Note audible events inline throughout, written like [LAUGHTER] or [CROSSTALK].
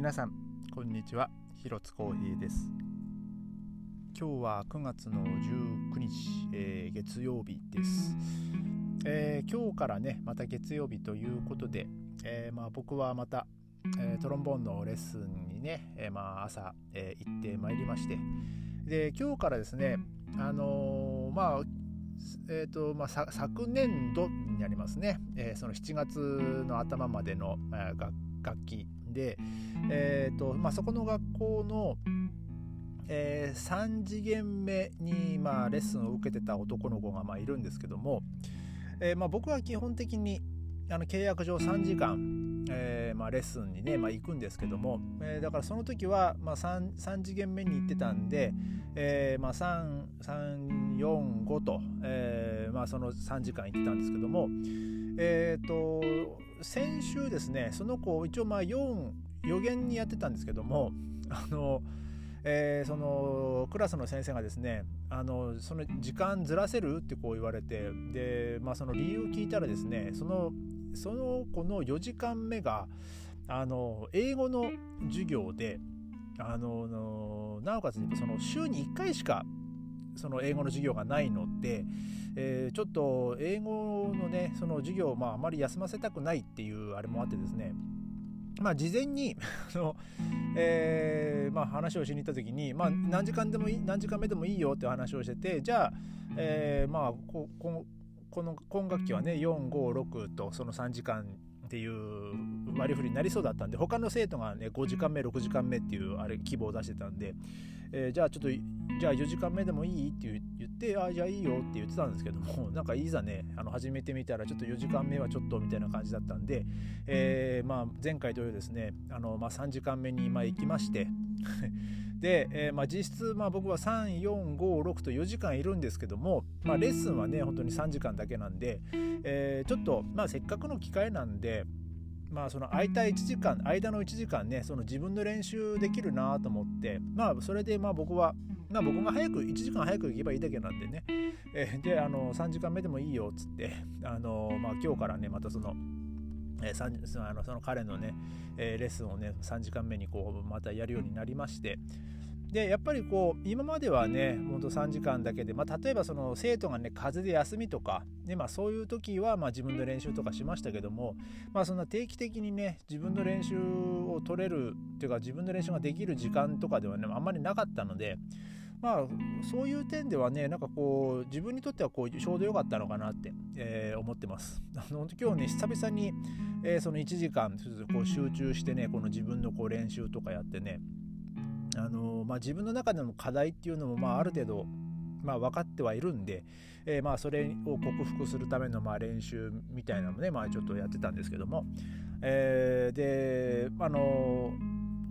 皆さんこんにちは。広津光平です。今日は9月の19日、えー、月曜日です、えー、今日からねまた月曜日ということで、えー、まあ、僕はまた、えトロンボーンのレッスンにね、えまあ、朝、え行ってまいりまして。で今日からですねあのまあえーとまあ、昨年度になりますね、えー、その7月の頭までの、えー、楽器で、えーとまあ、そこの学校の、えー、3次元目に、まあ、レッスンを受けてた男の子が、まあ、いるんですけども、えーまあ、僕は基本的にあの契約上3時間、えーまあ、レッスンにね、まあ、行くんですけども、えー、だからその時は、まあ3、3, 次元目に行ってたんで、えーまあ3、3 4 5と、えーまあ、その3時間行ってたんですけども、えーと、先週ですねその子一応まあ4予言にやってたんですけどもあの、えー、そのクラスの先生がですねあのその時間ずらせるってこう言われてで、まあ、その理由を聞いたらですねそのその子の4時間目があの英語の授業であのなおかつその週に1回しかその英語の授業がないので、えー、ちょっと英語のねその授業をまああまり休ませたくないっていうあれもあってですねまあ、事前に [LAUGHS] の、えーまあ、話をしに行った時に、まあ、何時間でもいい何時間目でもいいよって話をしててじゃあ、えーまあ、こここの今学期はね456とその3時間っていう割り振りになりそうだったんで他の生徒がね5時間目6時間目っていうあれ希望を出してたんで、えー、じゃあちょっとじゃあ4時間目でもいい？って言ってあじゃあいいよって言ってたんですけども [LAUGHS] なんかいざねあの始めてみたらちょっと4時間目はちょっとみたいな感じだったんで、えー、まあ、前回同様ですねあの、まあ、3時間目に今行きまして [LAUGHS] で、えー、まあ、実質、まあ、僕は3456と4時間いるんですけども、まあ、レッスンはね本当に3時間だけなんで、えー、ちょっと、まあ、せっかくの機会なんでまあその空いた1時間間の1時間ねその自分の練習できるなと思ってまあそれでまあ僕はまあ僕が早く1時間早く行けばいいだけなんでね、えー、であの3時間目でもいいよっつってあのまあ今日からねまたそのえー、そのあのその彼のね、えー、レッスンをね3時間目にこうまたやるようになりましてでやっぱりこう今まではねほんと3時間だけで、まあ、例えばその生徒がね風邪で休みとか、ねまあ、そういう時はま自分の練習とかしましたけども、まあ、そんな定期的にね自分の練習を取れるっていうか自分の練習ができる時間とかではねあんまりなかったのでまあそういう点ではねなんかこう自分にとってはこうちょうど良かったのかなって、えー、思ってます。あの今日ね久々に、えー、その1時間こう集中してねこの自分のこう練習とかやってねあのまあ、自分の中での課題っていうのも、まあ、ある程度、まあ、分かってはいるんで、えー、まあそれを克服するためのまあ練習みたいなのもね、まあ、ちょっとやってたんですけども、えー、であの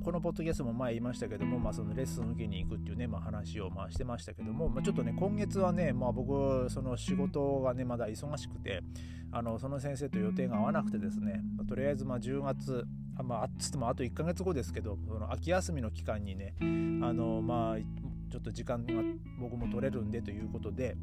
このポッドキャストも前言いましたけども、まあ、そのレッスン受けに行くっていうね、まあ、話をまあしてましたけども、まあ、ちょっとね今月はね、まあ、僕その仕事がねまだ忙しくてあのその先生と予定が合わなくてですね、まあ、とりあえずまあ10月あまあ、つってもあと1ヶ月後ですけどその秋休みの期間にねあのまあちょっと時間が僕も取れるんでということで、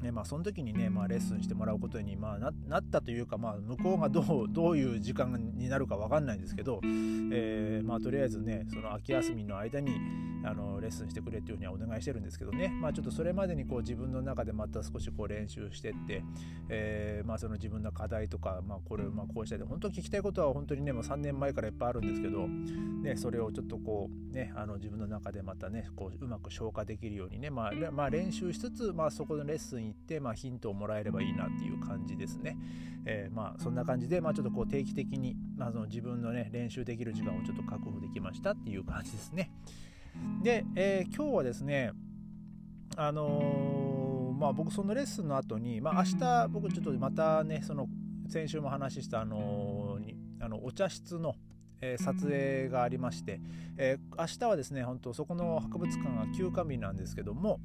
ねまあ、その時にね、まあ、レッスンしてもらうことに、まあ、なったというか、まあ、向こうがどうどういう時間になるか分かんないんですけど、えーまあ、とりあえずねその秋休みの間にあのレッスンしてくれっていうふうにはお願いしてるんですけどね、まあ、ちょっとそれまでにこう自分の中でまた少しこう練習してって、えーまあ、その自分の課題とか、まあ、これまあこうしたい本当聞きたいことは本当にねもう3年前からいっぱいあるんですけど、ね、それをちょっとこうねあの自分の中でまたねこううまく消化できるようにね、まあまあ、練習しつつ、まあ、そこのレッスン行って、まあ、ヒントをもらえればいいなっていう感じですね。えー、まあそんな感じで、まあ、ちょっとこう定期的に、まあ、その自分のね練習できる時間をちょっと確保できましたっていう感じですね。で、えー、今日はですねあのー、まあ僕そのレッスンの後にまあ明日僕ちょっとまたねその先週も話したあのー、あのお茶室のえー、撮影がありまして、えー、明日はですね本当そこの博物館が休館日なんですけども、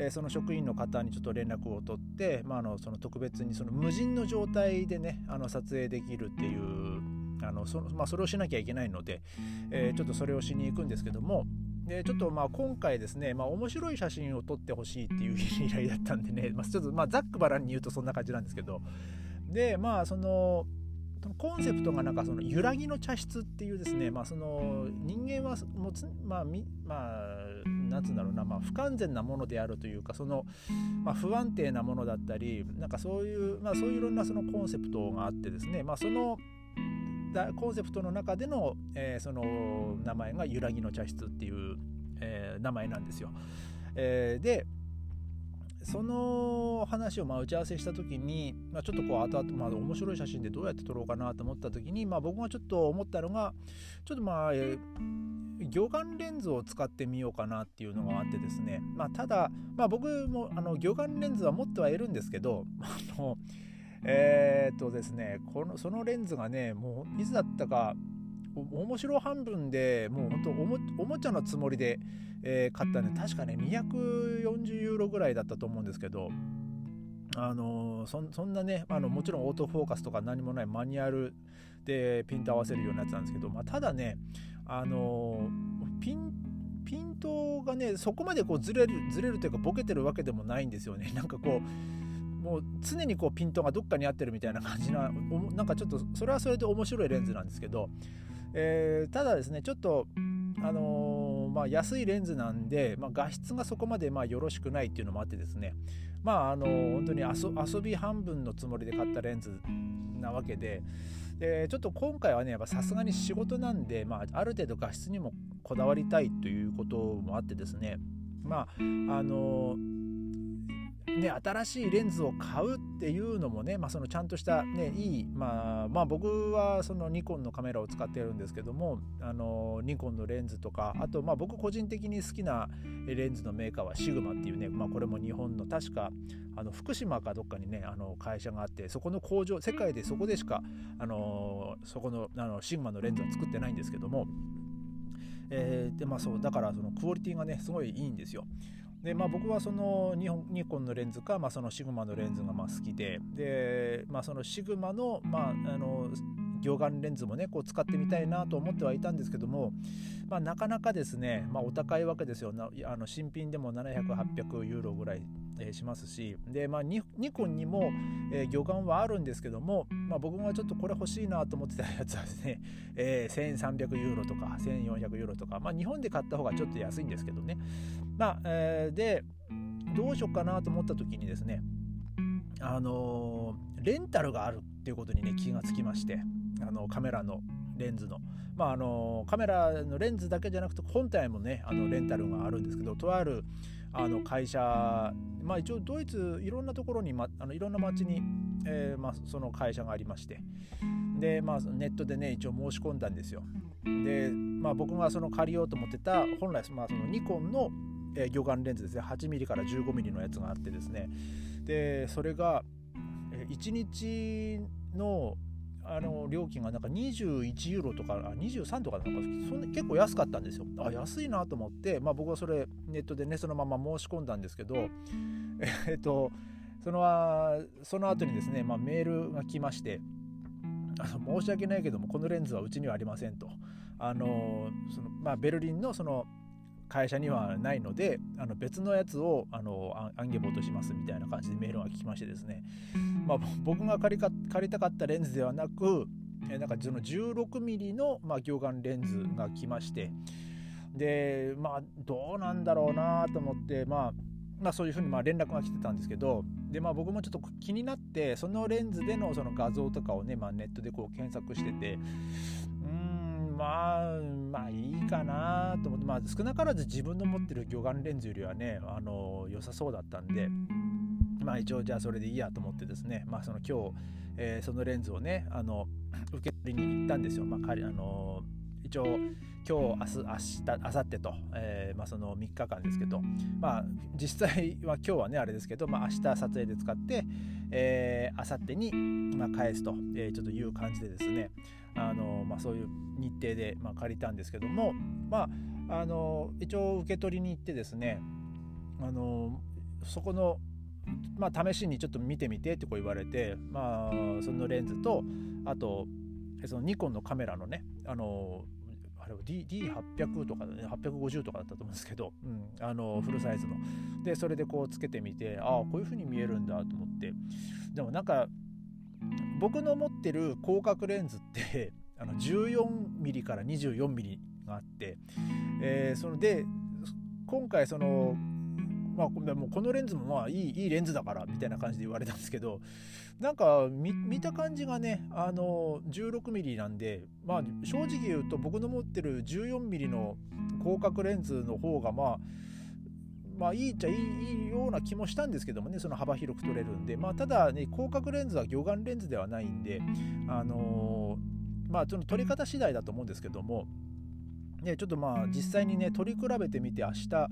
え、その職員の方にちょっと連絡を取って、まあ、あのその特別にその無人の状態でねあの撮影できるっていうあのそ,、まあ、それをしなきゃいけないので、えちょっとそれをしに行くんですけどもでちょっとまあ今回ですね、まあ、面白い写真を撮ってほしいっていう [LAUGHS] 依頼だったんでね、まあ、ちょっとまあざっくばらんに言うとそんな感じなんですけどでまあそのコンセプトがなんかその揺らぎの茶室っていうですね、まあ、その人間はもうまあまあなんつうんだろうな、まあ、不完全なものであるというかその、まあ、不安定なものだったりなんかそういう、まあ、そういういろんなそのコンセプトがあってですね、まあ、そのコンセプトの中での、えー、その名前が揺らぎの茶室っていう、えー、名前なんですよ。えー、でその話をまあ打ち合わせした時に、まあ、ちょっとこう後々まあ面白い写真でどうやって撮ろうかなと思った時に、まあ、僕がちょっと思ったのがちょっとまあ、えー、魚眼レンズを使ってみようかなっていうのがあってですね、まあ、ただ、まあ、僕もあの魚眼レンズは持ってはいるんですけど [LAUGHS] あのえー、っとですねこのそのレンズがねもういつだったか面白半分でもう本当おもおもちゃのつもりで、えー、買ったね。確かね240ユーロぐらいだったと思うんですけどあのそそんなねあのもちろんオートフォーカスとか何もないマニュアルでピント合わせるようになってたんですけど、まあ、ただねあのピンピントがねそこまでこうずれるずれるというかボケてるわけでもないんですよね。[LAUGHS] なんかこうもう常にこうピントがどっかに合ってるみたいな感じななんかちょっとそれはそれで面白いレンズなんですけどえー、ただですねちょっとあの、まあ、安いレンズなんで、まあ、画質がそこまでまあよろしくないっていうのもあってですね。まああの、本当に遊び半分のつもりで買ったレンズなわけで。でちょっと今回はねさすがに仕事なんで、まあ、ある程度画質にもこだわりたいということもあってですね。まああのね、新しいレンズを買うっていうのもね、まあ、そのちゃんとした、ね、いい、まあ、まあ僕はそのニコンのカメラを使ってるんですけどもあのニコンのレンズとかあとまあ僕個人的に好きなレンズのメーカーはシグマっていうね、まあ、これも日本の確かあの福島かどっかにねあの会社があってそこの工場世界でそこでしかあのそこのあのシグマのレンズは作ってないんですけども、えー、でまあそうだからそのクオリティがねすごいいいんですよ。でまあ、僕はそのニニコンのレンズか、まあ、そのシグマのレンズがまあ好きで。で、まあ、そのシグマの,、まあ、あの魚眼レンズもねこう使ってみたいなと思ってはいたんですけども、まあ、なかなかですね、まあ、お高いわけですよ。なあの新品でも700800ユーロぐらい、え、しますしで、まあ、ニコンにも、え、魚眼はあるんですけども、まあ、僕がちょっとこれ欲しいなと思ってたやつはですね、えー、1300ユーロとか1400ユーロとか、まあ、日本で買った方がちょっと安いんですけどね、まあえー、でどうしようかなと思った時にですねあのレンタルがあるっていうことにね気がつきましてあのカメラのレンズの,、まあ、あのカメラのレンズだけじゃなくて本体もねあのレンタルがあるんですけどとあるあの会社、まあ、一応ドイツいろんなところに、ま、あのいろんな街に、えーまあ、その会社がありまして。で、まあ、ネットでね一応申し込んだんですよ。で、まあ、僕がその借りようと思ってた本来、まあ、そのニコンのえー、魚眼レンズですね。8mm から 15mm のやつがあってですね。でそれが、えー、1日のあの料金がなんか21ユーロとか23とかなんかそんな結構安かったんですよ。あ安いなと思って、まあ、僕はそれネットでねそのまま申し込んだんですけどえっとそのその後にですね、まあ、メールが来ましてあの申し訳ないけどもこのレンズはうちにはありませんと。あのその、まあ、ベルリンのその会社にはないのであの別のやつをあのアンゲボートしますみたいな感じでメールが来ましてですね、まあ、僕が借りか借りたかったレンズではなくえなんかその 16mm の、まあ、魚眼レンズが来まして。でまあどうなんだろうなと思ってまあまあ、そういうふうにまあ連絡が来てたんですけど。で、まあ、僕もちょっと気になってそのレンズでのその画像とかをね、まあ、ネットでこう検索しててまあまあいいかなと思って、まあ、少なからず自分の持ってる魚眼レンズよりはねあの良さそうだったんでまあ一応じゃあそれでいいやと思ってですねまあその今日、えー、そのレンズをねあの受け取りに行ったんですよ。まあ、あの一応今日明日明日明後日と、えー、まあ、その3日間ですけど、まあ、実際は今日はねあれですけど、まあ、明日撮影で使って、えー、明後日に、まあ、返すと、えー、ちょっという感じでですねあの、まあ、そういう日程で、まあ、借りたんですけども、まあ、あの一応受け取りに行ってですねあのそこのまあ、試しにちょっと見てみてってこう言われて、まあ、そのレンズとあとそのニコンのカメラのねあのあれは D D800 とかね850とかだったと思うんですけど、うん、あのフルサイズの。でそれでこうつけてみてああこういう風に見えるんだと思って。でもなんか僕の持ってる広角レンズってあの 14mm から 24mm があって、えー、そので今回そのまあ、もうこのレンズもまあいいいいレンズだからみたいな感じで言われたんですけどなんか見た感じがねあの 16mm なんで、まあ、正直言うと僕の持ってる 14mm の広角レンズの方がまあまあいいっちゃいいような気もしたんですけどもねその幅広く撮れるんで。まあただね広角レンズは魚眼レンズではないんであのー、まあその撮り方次第だと思うんですけどもねちょっとまあ実際にね撮り比べてみて明日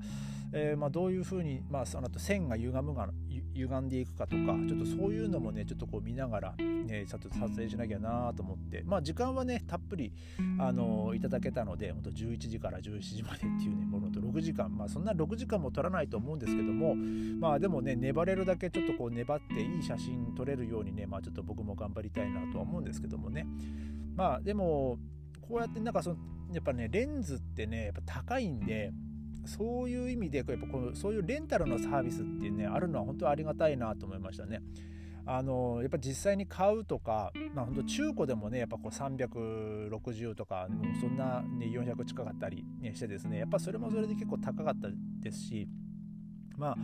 えー、まあ、どういうふうに、まあ、その後線が歪むが歪んでいくかとかちょっとそういうのもねちょっとこう見ながら、ね、ちょっと撮影しなきゃなと思ってまあ時間はねたっぷりあのいただけたので本当11時から17時までっていうねものと6時間まあそんな6時間も撮らないと思うんですけどもまあでもね粘れるだけちょっとこう粘っていい写真撮れるようにねまあちょっと僕も頑張りたいなとは思うんですけどもね。まあでもこうやってなんかそのやっぱねレンズってねやっぱ高いんでそういう意味でやっぱこのそういうレンタルのサービスっていうねあるのは本当ありがたいなと思いましたね。あのやっぱ実際に買うとか、まあ、本当中古でもねやっぱこう360とかもうそんな、ね、400近かったり、ね、してですねやっぱそれもそれで結構高かったですし、まあ、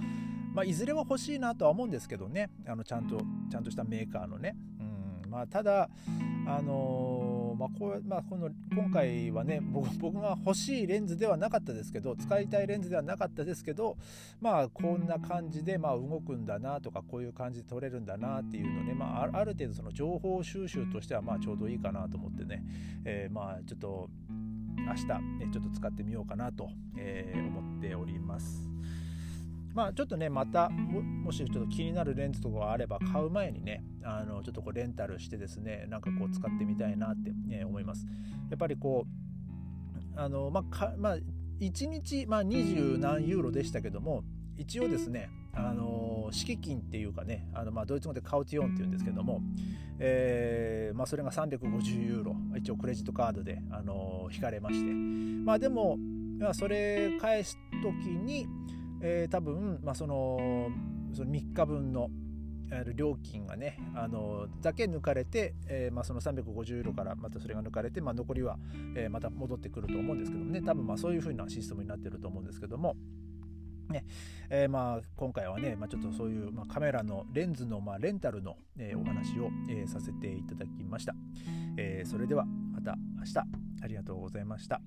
まあいずれは欲しいなとは思うんですけどねあのちゃんとちゃんとしたメーカーのね。うんまあ、ただあのーまあこうまあ、この今回はね僕が欲しいレンズではなかったですけど使いたいレンズではなかったですけどまあこんな感じでまあ動くんだなとかこういう感じで撮れるんだなっていうのね、まあ、ある程度その情報収集としてはまあちょうどいいかなと思ってね、えー、まあちょっと明日、ね、ちょっと使ってみようかなと、えー、思っております。まあちょっとねまたもしちょっと気になるレンズとかがあれば買う前にねあのちょっとこうレンタルしてですねなんかこう使ってみたいなって、ね、思います。やっぱりこうあのまあかまあ1日、まあ、20何ユーロでしたけども一応ですねあの敷金っていうかねあのまあドイツ語でカウティオンっていうんですけども、えーまあ、それが350ユーロ一応クレジットカードで、あの引かれまして。まあでも、まあ、それ返す時にえー、多分、まあ、そのその3日分の料金がねあのだけ抜かれて、えーまあ、その350ユーロからまたそれが抜かれて、まあ、残りは、えー、また戻ってくると思うんですけどもね多分まあそういうふうなシステムになってると思うんですけども。ねえー、まあ今回はね、まあ、ちょっとそういう、まあ、カメラのレンズの、まあ、レンタルの、えー、お話を、えー、させていただきました、えー、それではまた明日ありがとうございました。